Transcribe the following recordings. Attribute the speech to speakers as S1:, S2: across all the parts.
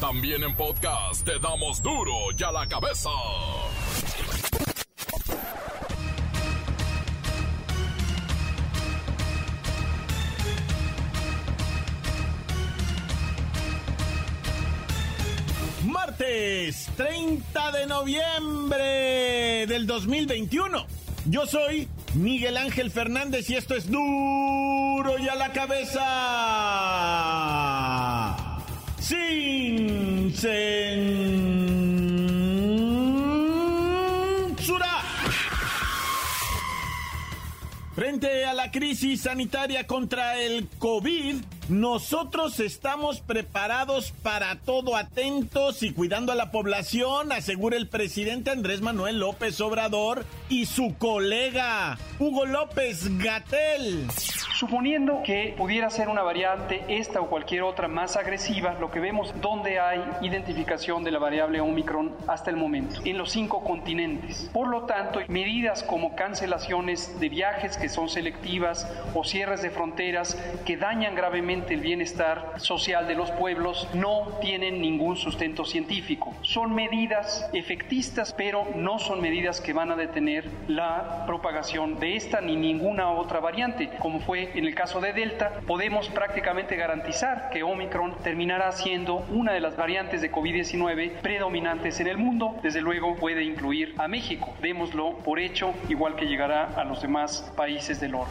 S1: También en podcast te damos duro y a la cabeza. Martes 30 de noviembre del 2021. Yo soy Miguel Ángel Fernández y esto es duro y a la cabeza. Sin censura. Frente a la crisis sanitaria contra el COVID, nosotros estamos preparados para todo, atentos y cuidando a la población, asegura el presidente Andrés Manuel López Obrador y su colega Hugo López Gatel.
S2: Suponiendo que pudiera ser una variante, esta o cualquier otra más agresiva, lo que vemos donde hay identificación de la variable Omicron hasta el momento, en los cinco continentes. Por lo tanto, medidas como cancelaciones de viajes que son selectivas o cierres de fronteras que dañan gravemente el bienestar social de los pueblos no tienen ningún sustento científico. Son medidas efectistas, pero no son medidas que van a detener la propagación de esta ni ninguna otra variante, como fue en el caso de Delta, podemos prácticamente garantizar que Omicron terminará siendo una de las variantes de COVID-19 predominantes en el mundo. Desde luego puede incluir a México. Démoslo por hecho, igual que llegará a los demás países del oro.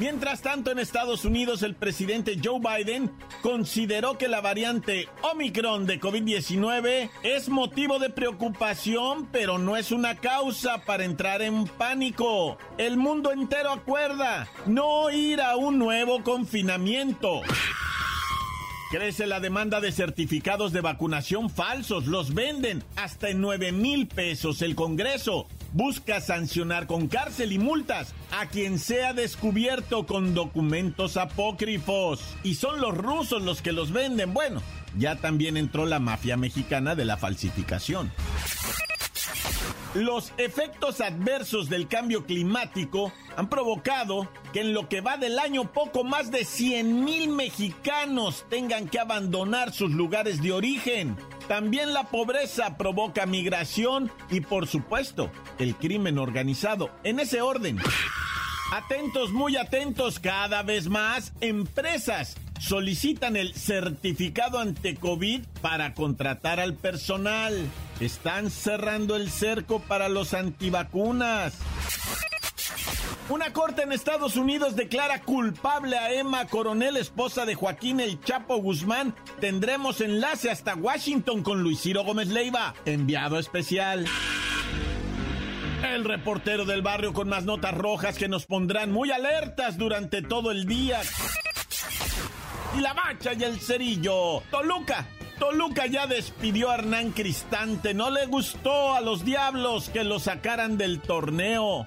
S1: Mientras tanto, en Estados Unidos, el presidente Joe Biden consideró que la variante Omicron de COVID-19 es motivo de preocupación, pero no es una causa para entrar en pánico. El mundo entero acuerda no ir a un nuevo confinamiento. Crece la demanda de certificados de vacunación falsos. Los venden hasta en 9 mil pesos. El Congreso busca sancionar con cárcel y multas a quien sea descubierto con documentos apócrifos. Y son los rusos los que los venden. Bueno, ya también entró la mafia mexicana de la falsificación. Los efectos adversos del cambio climático han provocado que en lo que va del año poco más de 100 mil mexicanos tengan que abandonar sus lugares de origen. También la pobreza provoca migración y por supuesto el crimen organizado. En ese orden. Atentos, muy atentos, cada vez más empresas solicitan el certificado ante COVID para contratar al personal. Están cerrando el cerco para los antivacunas. Una corte en Estados Unidos declara culpable a Emma Coronel, esposa de Joaquín El Chapo Guzmán. Tendremos enlace hasta Washington con Luis Ciro Gómez Leiva, enviado especial. El reportero del barrio con más notas rojas que nos pondrán muy alertas durante todo el día. Y la bacha y el cerillo. Toluca Toluca ya despidió a Hernán Cristante. No le gustó a los diablos que lo sacaran del torneo.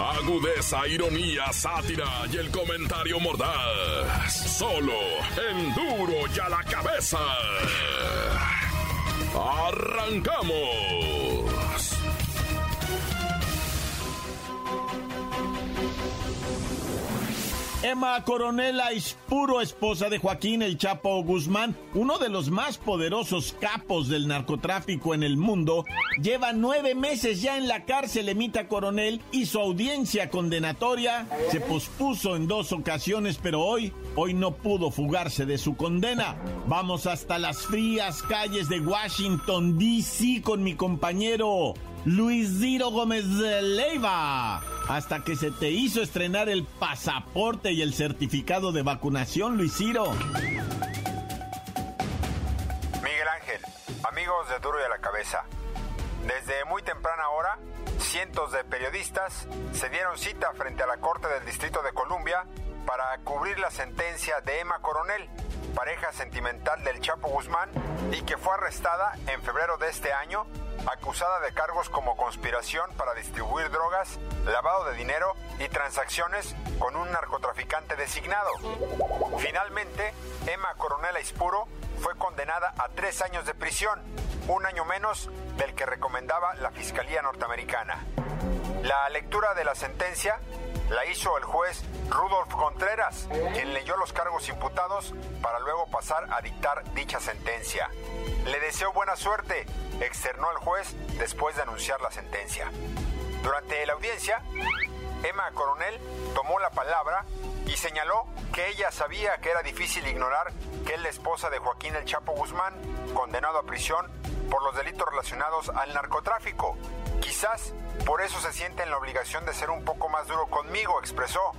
S1: Agudeza, ironía, sátira y el comentario mordaz. Solo en duro y a la cabeza. ¡Arrancamos! Emma Coronela es puro esposa de Joaquín El Chapo Guzmán, uno de los más poderosos capos del narcotráfico en el mundo, lleva nueve meses ya en la cárcel Emita Coronel y su audiencia condenatoria se pospuso en dos ocasiones, pero hoy, hoy no pudo fugarse de su condena. Vamos hasta las frías calles de Washington, D.C. con mi compañero Luis Ciro Gómez de Leiva. Hasta que se te hizo estrenar el pasaporte y el certificado de vacunación, Luis Ciro.
S3: Miguel Ángel, amigos de Duro y a la Cabeza. Desde muy temprana hora, cientos de periodistas se dieron cita frente a la Corte del Distrito de Columbia para cubrir la sentencia de Emma Coronel, pareja sentimental del Chapo Guzmán, y que fue arrestada en febrero de este año, acusada de cargos como conspiración para distribuir drogas, lavado de dinero y transacciones con un narcotraficante designado. Finalmente, Emma Coronel Aispuro fue condenada a tres años de prisión, un año menos del que recomendaba la Fiscalía norteamericana. La lectura de la sentencia la hizo el juez Rudolf Contreras, quien leyó los cargos imputados para luego pasar a dictar dicha sentencia. Le deseo buena suerte, externó el juez después de anunciar la sentencia. Durante la audiencia, Emma Coronel tomó la palabra y señaló que ella sabía que era difícil ignorar que es la esposa de Joaquín El Chapo Guzmán, condenado a prisión por los delitos relacionados al narcotráfico. Quizás por eso se siente en la obligación de ser un poco más duro conmigo, expresó,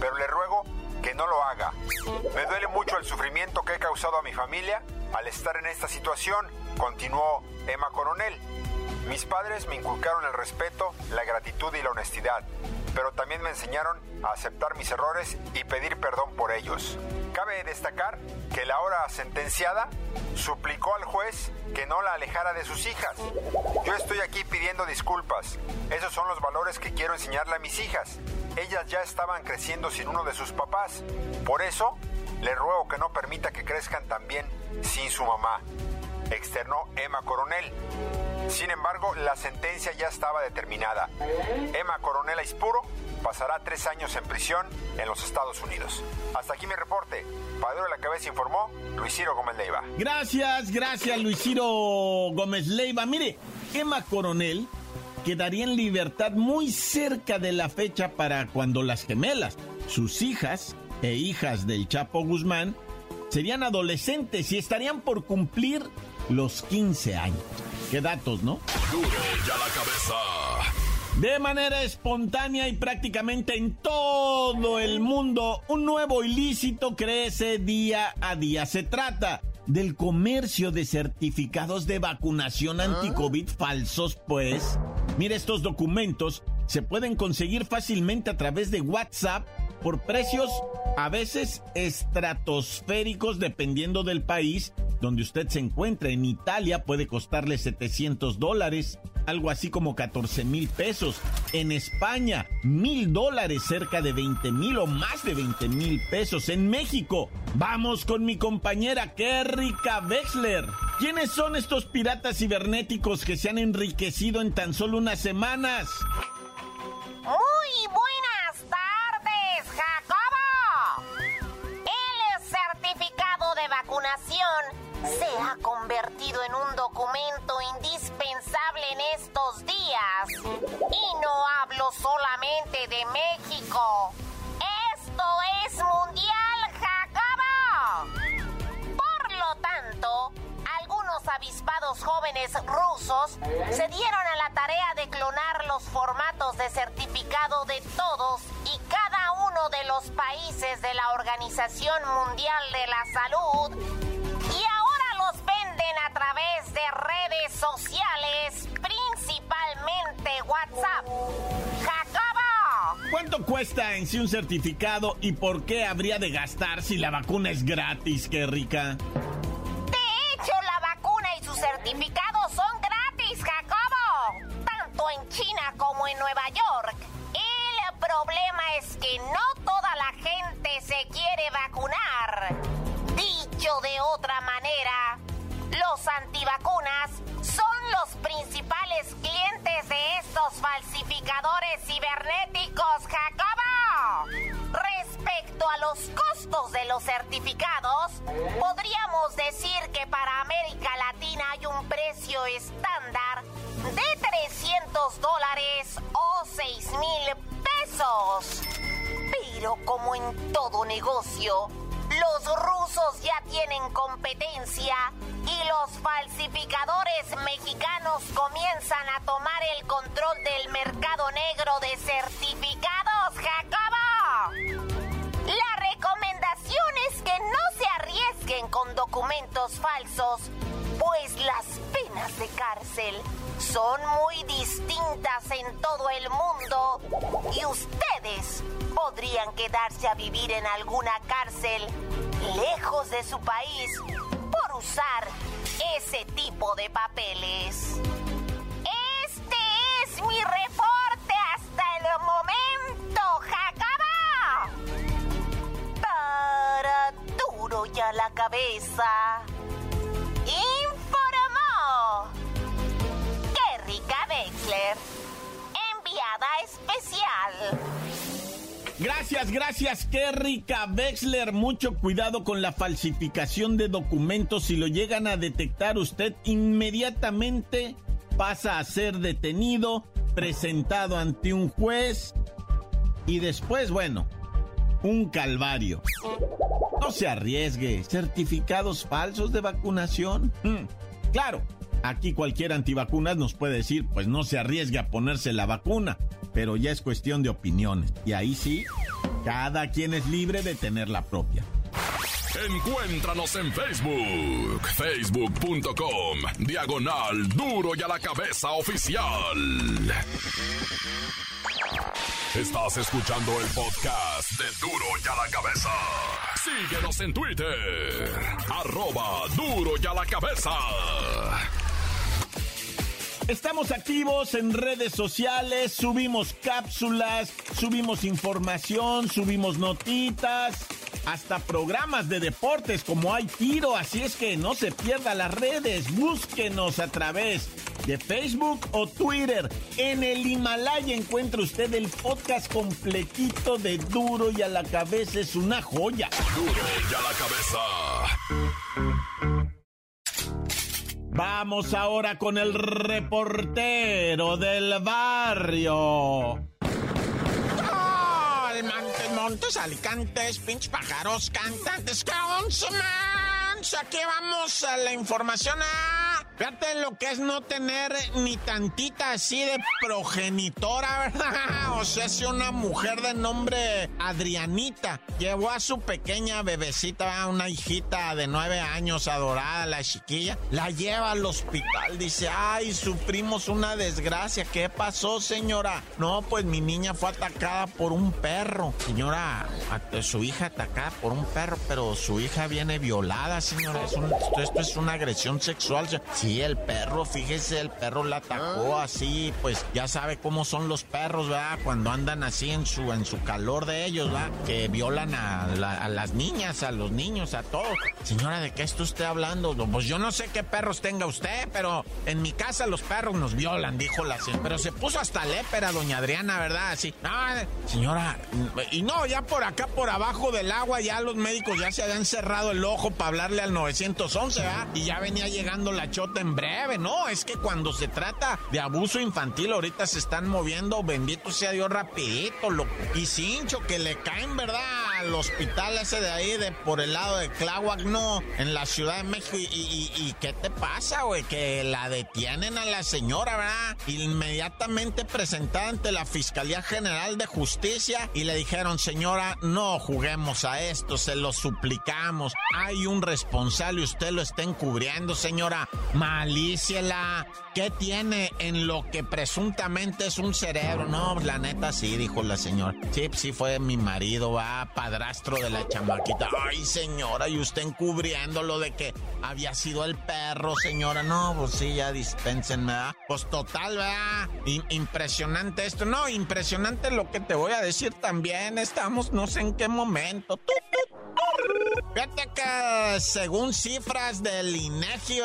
S3: pero le ruego que no lo haga. Me duele mucho el sufrimiento que he causado a mi familia al estar en esta situación, continuó Emma Coronel. Mis padres me inculcaron el respeto, la gratitud y la honestidad, pero también me enseñaron a aceptar mis errores y pedir perdón por ellos. Cabe destacar que la ahora sentenciada suplicó al juez que no la alejara de sus hijas. Yo estoy aquí pidiendo disculpas. Esos son los valores que quiero enseñarle a mis hijas. Ellas ya estaban creciendo sin uno de sus papás. Por eso, le ruego que no permita que crezcan también sin su mamá. Externó Emma Coronel. Sin embargo, la sentencia ya estaba determinada. Emma Coronel Aispuro pasará tres años en prisión en los Estados Unidos. Hasta aquí mi reporte. Padre de la Cabeza informó Luis Ciro Gómez Leiva.
S1: Gracias, gracias Luis Ciro Gómez Leiva. Mire, Emma Coronel quedaría en libertad muy cerca de la fecha para cuando las gemelas, sus hijas e hijas del Chapo Guzmán, serían adolescentes y estarían por cumplir los 15 años. Qué datos, ¿no?
S4: Duro ya la cabeza.
S1: De manera espontánea y prácticamente en todo el mundo, un nuevo ilícito crece día a día. Se trata del comercio de certificados de vacunación anti-COVID falsos, pues. Mire, estos documentos se pueden conseguir fácilmente a través de WhatsApp por precios a veces estratosféricos dependiendo del país donde usted se encuentre. En Italia puede costarle 700 dólares, algo así como 14 mil pesos. En España, mil dólares, cerca de 20 mil o más de 20 mil pesos. En México, vamos con mi compañera Kerrika Wexler. ¿Quiénes son estos piratas cibernéticos que se han enriquecido en tan solo unas semanas?
S5: Muy buenas tardes, Jacobo. El certificado de vacunación se ha convertido en un documento indispensable en estos días. Y no hablo solamente de México. Esto es mundial, Jacobo. Por lo tanto, algunos avispados jóvenes rusos se dieron a la tarea de clonar los formatos de certificado de todos y cada uno de los países de la Organización Mundial de la Salud través de redes sociales, principalmente WhatsApp. Jacobo.
S1: ¿Cuánto cuesta en sí un certificado y por qué habría de gastar si la vacuna es gratis, qué rica?
S5: De hecho, la vacuna y sus certificados son gratis, Jacobo. Tanto en China como en Nueva York. El problema es que no toda la gente se quiere vacunar. Dicho de otra manera, los antivacunas son los principales clientes de estos falsificadores cibernéticos, Jacobo. Respecto a los costos de los certificados, podríamos decir que para América Latina hay un precio estándar de 300 dólares o 6 mil pesos. Pero como en todo negocio, los rusos ya tienen competencia y los falsificadores mexicanos comienzan a tomar el control del mercado negro de certificados, Jacobo. La recomendación es que no se arriesguen con documentos falsos, pues las penas de cárcel son muy distintas en todo el mundo y ustedes podrían quedarse a vivir en alguna cárcel lejos de su país por usar ese tipo de papeles. Este es mi reporte hasta el momento, Jacaba. Para duro ya la cabeza. Informó Enviada especial.
S1: Gracias, gracias, qué rica Wexler. Mucho cuidado con la falsificación de documentos. Si lo llegan a detectar, usted inmediatamente pasa a ser detenido, presentado ante un juez y después, bueno, un calvario. No se arriesgue. Certificados falsos de vacunación. Mm, claro, aquí cualquier antivacunas nos puede decir, pues no se arriesgue a ponerse la vacuna pero ya es cuestión de opiniones. Y ahí sí, cada quien es libre de tener la propia.
S4: Encuéntranos en Facebook, facebook.com, diagonal duro y a la cabeza oficial. Estás escuchando el podcast de duro y a la cabeza. Síguenos en Twitter, arroba duro y a la cabeza.
S1: Estamos activos en redes sociales, subimos cápsulas, subimos información, subimos notitas, hasta programas de deportes como hay tiro, así es que no se pierda las redes, búsquenos a través de Facebook o Twitter. En el Himalaya encuentra usted el podcast completito de Duro y a la cabeza, es una joya.
S4: Duro y a la cabeza.
S1: Vamos ahora con el reportero del barrio.
S6: Montes, montes, alicantes, pinch pájaros, cantantes, Aquí vamos a la información a Fíjate lo que es no tener ni tantita así de progenitora, ¿verdad? O sea, si una mujer de nombre Adrianita llevó a su pequeña bebecita, una hijita de nueve años, adorada, la chiquilla, la lleva al hospital. Dice, ay, sufrimos una desgracia. ¿Qué pasó, señora? No, pues mi niña fue atacada por un perro. Señora, su hija atacada por un perro, pero su hija viene violada, señora. esto, es una agresión sexual. Sí, el perro, fíjese, el perro la atacó ah. así, pues ya sabe cómo son los perros, ¿verdad? Cuando andan así en su, en su calor de ellos, ¿verdad? Que violan a, las niñas, a los niños, a todos. Señora, ¿de qué está usted hablando? Pues yo no sé qué perros tenga usted, pero en mi casa los perros nos violan, dijo la señora. Pero se puso hasta lépera, doña Adriana, ¿verdad? Así. No, señora, y no, ya por acá, por abajo del agua, ya los médicos ya se habían cerrado el ojo para hablarle al 911, ¿verdad? Y ya venía llegando la chota en breve, no, es que cuando se trata de abuso infantil ahorita se están moviendo, bendito sea Dios, rapidito, lo, y cincho que le caen, ¿verdad? Al hospital ese de ahí, de por el lado de Cláhuac, no, en la Ciudad de México, y, ¿qué te pasa, güey? Que la detienen a la señora, ¿verdad? Inmediatamente presentada ante la Fiscalía General de Justicia y le dijeron, señora, no juguemos a esto, se lo suplicamos, hay un responsable, usted lo está encubriendo, señora. Malíciela. ¿Qué tiene en lo que presuntamente es un cerebro? No, la neta sí, dijo la señora. Sí, sí fue mi marido, va, padrastro de la chamaquita. Ay, señora, y usted encubriendo lo de que había sido el perro, señora. No, pues sí, ya dispensenme, ¿verdad? Pues total, ¿verdad? impresionante esto. No, impresionante lo que te voy a decir también. Estamos no sé en qué momento. Fíjate que según cifras del INEGI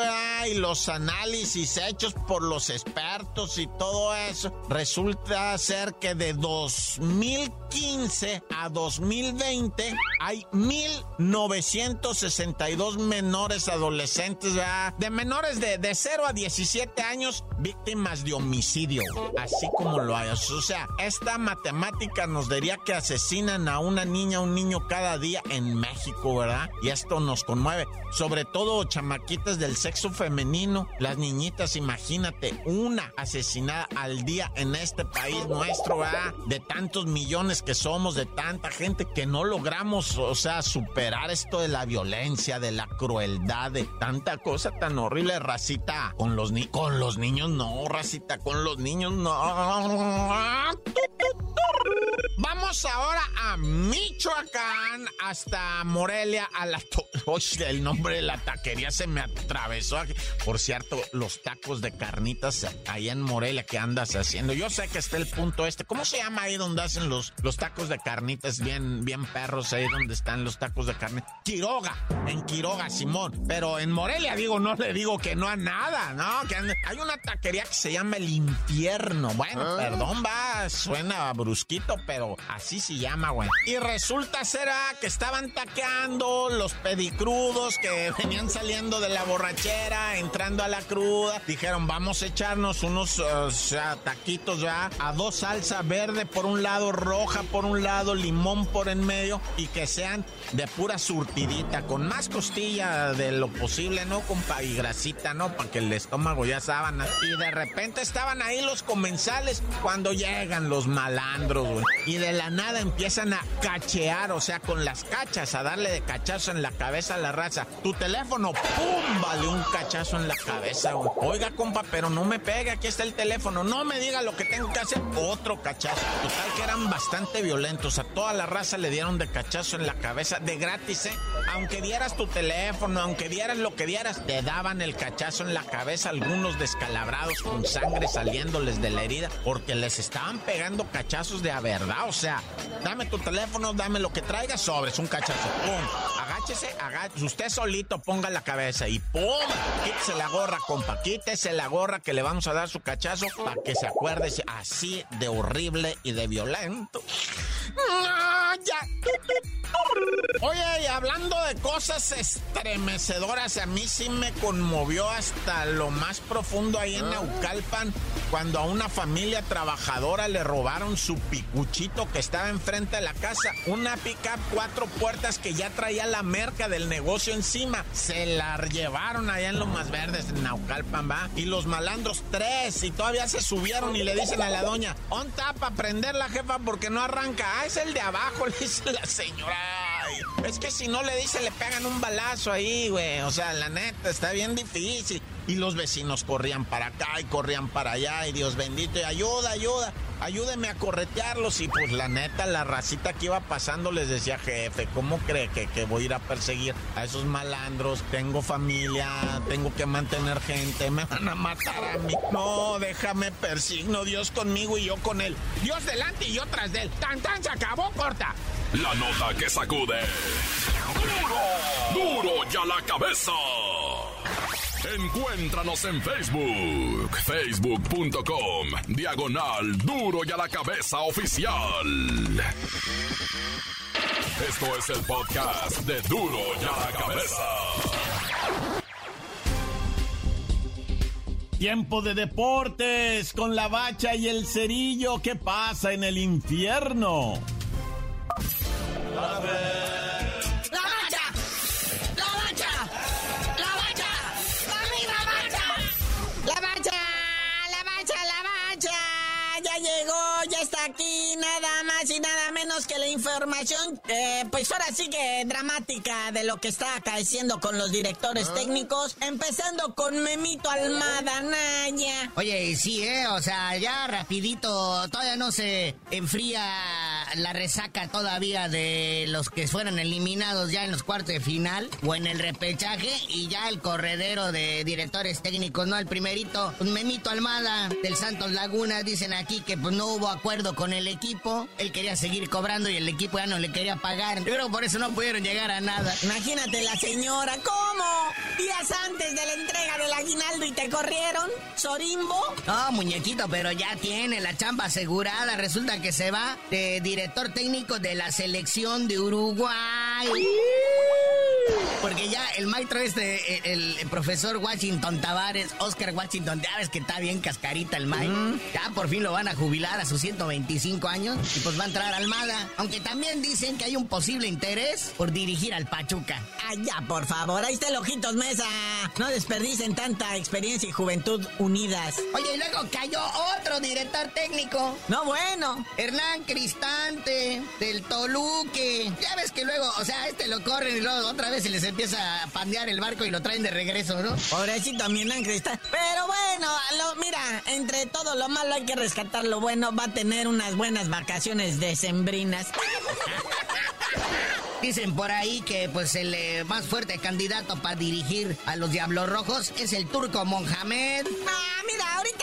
S6: y los análisis hechos por los expertos y todo eso, resulta ser que de 2015 a 2020 hay 1.962 menores adolescentes, de menores de, de 0 a 17 años víctimas de homicidio, así como lo hay. O sea, esta matemática nos diría que asesinan a una niña, un niño cada día en México. Y esto nos conmueve. Sobre todo chamaquitas del sexo femenino, las niñitas, imagínate, una asesinada al día en este país nuestro. De tantos millones que somos, de tanta gente que no logramos, o sea, superar esto de la violencia, de la crueldad, de tanta cosa tan horrible, racita. Con los, ni con los niños no, racita, con los niños no. Vamos ahora a Michoacán, hasta Morelia, a la... Oye, el nombre de la taquería se me atravesó. Aquí. Por cierto, los tacos de carnitas allá en Morelia que andas haciendo. Yo sé que está el punto este. ¿Cómo se llama ahí donde hacen los, los tacos de carnitas bien, bien perros? Ahí donde están los tacos de carne. Quiroga, en Quiroga, Simón. Pero en Morelia, digo, no le digo que no a nada, ¿no? Que hay una taquería que se llama El Infierno. Bueno, ah. perdón, va, suena brusquito, pero así se llama, güey. Y resulta ser ah, que estaban taqueando los pedicrudos que venían saliendo de la borrachera, entrando a la cruda. Dijeron, vamos a echarnos unos sea, taquitos ya a dos salsa verde por un lado, roja por un lado, limón por en medio y que sean de pura surtidita, con más costilla de lo posible, ¿no? Con y grasita, ¿no? Para que el estómago ya sábana. Y de repente estaban ahí los comensales cuando llegan los malandros, güey. Y de la nada empiezan a cachear, o sea, con las cachas, a darle de cachazo en la cabeza a la raza. Tu teléfono, ¡pum! Vale un cachazo en la cabeza. Oiga, compa, pero no me pegue, aquí está el teléfono. No me diga lo que tengo que hacer. Otro cachazo. Total que eran bastante violentos. A toda la raza le dieron de cachazo en la cabeza, de gratis, ¿eh? Aunque dieras tu teléfono, aunque dieras lo que dieras, te daban el cachazo en la cabeza, algunos descalabrados con sangre saliéndoles de la herida, porque les estaban pegando cachazos de a verdad. O sea, dame tu teléfono, dame lo que traigas, sobres, un cachazo. ¡Pum! Agáchese, agáchese. Usted solito ponga la cabeza y ¡pum! Quítese la gorra, compa. Quítese la gorra que le vamos a dar su cachazo para que se acuerde así de horrible y de violento. ya. Oye, y hablando de cosas estremecedoras, a mí sí me conmovió hasta lo más profundo ahí en Naucalpan cuando a una familia trabajadora le robaron su picuchito que estaba enfrente de la casa. Una pickup cuatro puertas que ya traía la merca del negocio encima. Se la llevaron allá en Lomas Verdes, en Naucalpan, va. Y los malandros tres. Y todavía se subieron y le dicen a la doña, on tapa, prender la jefa porque no arranca. Ah, es el de abajo, dice la señora. es que si no le dice, le pegan un balazo ahí, güey. O sea, la neta, está bien difícil. Y los vecinos corrían para acá y corrían para allá. Y Dios bendito, y ayuda, ayuda. Ayúdeme a corretearlos. Y pues la neta, la racita que iba pasando les decía, jefe, ¿cómo cree que, que voy a ir a perseguir a esos malandros? Tengo familia, tengo que mantener gente, me van a matar a mí. No, déjame persigno, Dios conmigo y yo con él. Dios delante y yo tras de él. Tan tan se acabó, corta.
S4: La nota que sacude. ¡Duro! ¡Duro ya la cabeza! Encuéntranos en Facebook, facebook.com, diagonal duro y a la cabeza oficial. Esto es el podcast de duro y a la cabeza.
S1: Tiempo de deportes con la bacha y el cerillo. ¿Qué pasa en el infierno?
S7: Información, eh, pues ahora sí que dramática de lo que está acaeciendo con los directores ah. técnicos, empezando con Memito Almada Naya.
S8: Oye, sí, eh, o sea, ya rapidito, todavía no se enfría la resaca todavía de los que fueron eliminados ya en los cuartos de final o en el repechaje y ya el corredero de directores técnicos, ¿no? El primerito, un Memito Almada del Santos Laguna, dicen aquí que pues no hubo acuerdo con el equipo, él quería seguir cobrando y el equipo ya no le quería pagar. Yo creo que por eso no pudieron llegar a nada.
S7: Imagínate la señora, ¿cómo? Días antes de la entrega del aguinaldo y te corrieron, Sorimbo.
S8: No, muñequito, pero ya tiene la chamba asegurada. Resulta que se va de director técnico de la selección de Uruguay. Porque ya el maestro este, el, profesor Washington Tavares, Oscar Washington Tavares, que está bien cascarita el maestro, ya por fin lo van a jubilar a sus 125 años y pues va a entrar Almada. Aunque también dicen que hay un posible interés por dirigir al Pachuca.
S7: Ay, ya, por favor, ahí está el Ojitos Mesa. No desperdicen tanta experiencia y juventud unidas.
S8: Oye, y luego cayó otro director técnico.
S7: No, bueno.
S8: Hernán Cristante, del Toluque. Ya ves que luego, o sea, este lo corren y luego otra vez se les empieza a pandear el barco y lo traen de regreso, ¿no?
S7: Pobrecito Milán Cristal. Pero bueno, lo, mira, entre todo lo malo hay que rescatar lo bueno. Va a tener unas buenas vacaciones decembrinas.
S8: Dicen por ahí que pues el eh, más fuerte candidato para dirigir a los Diablos Rojos es el turco Mohamed.
S7: Ah,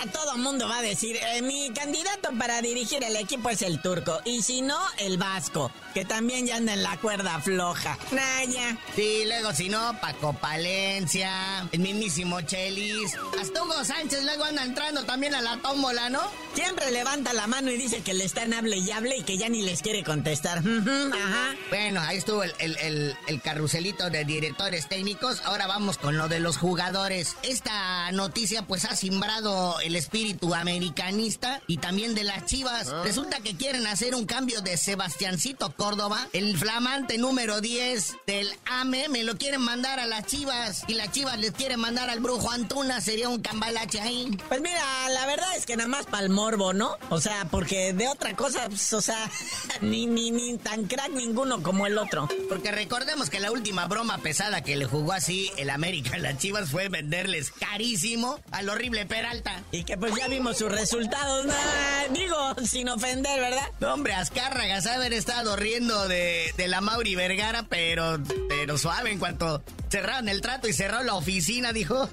S7: todo el mundo va a decir, eh, mi candidato para dirigir el equipo es el turco. Y si no, el vasco, que también ya anda en la cuerda floja. Naya.
S8: Sí, luego si no, Paco Palencia, el mismísimo Chelis. Hasta Hugo Sánchez luego anda entrando también a la tómbola, ¿no?
S7: Siempre levanta la mano y dice que le están hable y hable y que ya ni les quiere contestar. Ajá.
S8: Bueno, ahí está el, el, carruselito de directores técnicos. Ahora vamos con lo de los jugadores. Esta noticia pues ha simbrado el espíritu americanista y también de las chivas. Ah. Resulta que quieren hacer un cambio de Sebastiancito Córdoba, el flamante número 10 del AME, me lo quieren mandar a las chivas y las chivas les quieren mandar al brujo Antuna, sería un cambalache ahí.
S7: Pues mira, la verdad es que nada más para el morbo, ¿no? O sea, porque de otra cosa, pues, o sea, ni, ni, ni tan crack ninguno como el otro.
S8: Porque recordemos que la última broma pesada que le jugó así el América a las Chivas fue venderles carísimo al horrible Peralta.
S7: Y que pues ya vimos sus resultados, digo, sin ofender, ¿verdad?
S8: No, hombre, Azcárraga sabe haber estado riendo de, de la Mauri Vergara, pero, pero suave en cuanto cerraron el trato y cerró la oficina, dijo.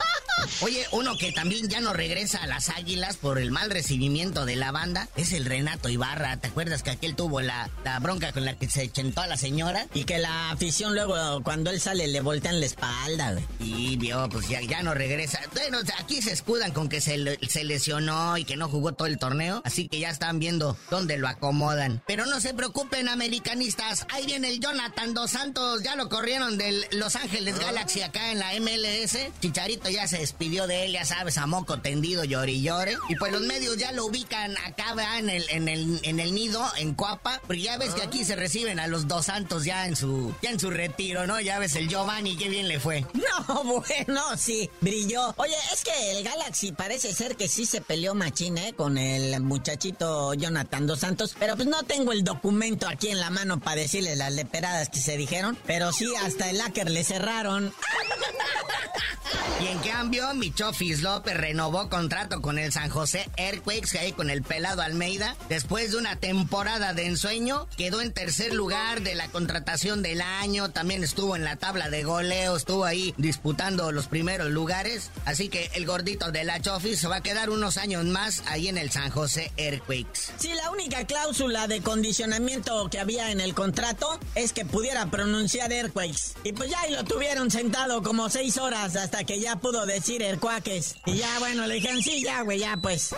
S8: Oye, uno que también ya no regresa a las águilas por el mal recibimiento de la banda es el Renato Ibarra. ¿Te acuerdas que aquel tuvo la, bronca con la que se chentó a la señora?
S7: Y que la afición luego, cuando él sale, le voltean la espalda, güey.
S8: Y vio, pues ya, ya no regresa. Bueno, aquí se escudan con que se, se lesionó y que no jugó todo el torneo. Así que ya están viendo dónde lo acomodan. Pero no se preocupen, americanistas. Ahí viene el Jonathan Dos Santos. Ya lo corrieron del Los Ángeles Galaxy acá en la MLS. Chicharito ya se despidió de él, ya sabes, a moco tendido, llore y llore. Y pues los medios ya lo ubican acá, en el, en el, en el nido, en Cuapa. Porque ya ves que aquí se reciben a los Dos Santos ya en su, ya en su retiro, ¿no? Ya ves el Giovanni, qué bien le fue.
S7: No, bueno, sí, brilló. Oye, es que el Galaxy parece ser que sí se peleó machín, ¿eh? Con el muchachito Jonathan Dos Santos. Pero pues no tengo el documento aquí en la mano para decirle las leperadas que se dijeron. Pero sí, hasta el hacker le cerraron.
S8: Y en cambio, Michofis López renovó contrato con el San José Earthquakes, ahí con el pelado Almeida. Después de una temporada de ensueño, quedó en tercer lugar de la contratación del año. También estuvo en la tabla de goleo, estuvo ahí disputando los primeros lugares. Así que el gordito de la Chofis se va a quedar unos años más ahí en el San José Earthquakes.
S7: Sí, la única cláusula de condicionamiento que había en el contrato es que pudiera pronunciar Earthquakes. Y pues ya ahí lo tuvieron sentado como seis horas hasta que ya pudo decir el cuaques. Y ya, bueno, le dijeron, sí, ya, güey, ya, pues.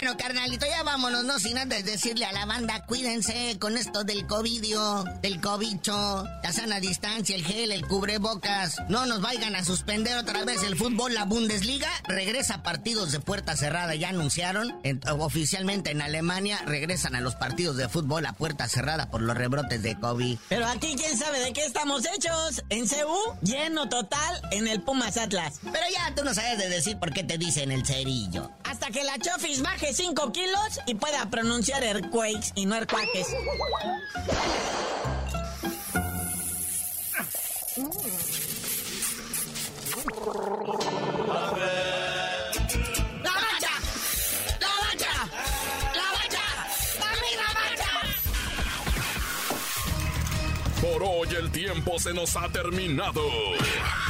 S8: Bueno, carnalito, ya vámonos, no sin antes decirle a la banda, cuídense con esto del covidio, del cobicho, la sana distancia, el gel, el cubrebocas. No nos vayan a suspender otra vez el fútbol, la Bundesliga. Regresa a partidos de puerta cerrada, ya anunciaron. oficialmente en Alemania regresan a los partidos de fútbol a puerta cerrada por los rebrotes de COVID.
S7: Pero aquí, ¿quién sabe de qué estamos hechos? En CU, lleno total en el Pumas Atlas.
S8: Pero ya tú no sabes de decir por qué te dicen el cerillo.
S7: Hasta que la Chofis baje 5 kilos y pueda pronunciar Airquakes y no Airquakes.
S4: Por hoy el tiempo se nos ha terminado.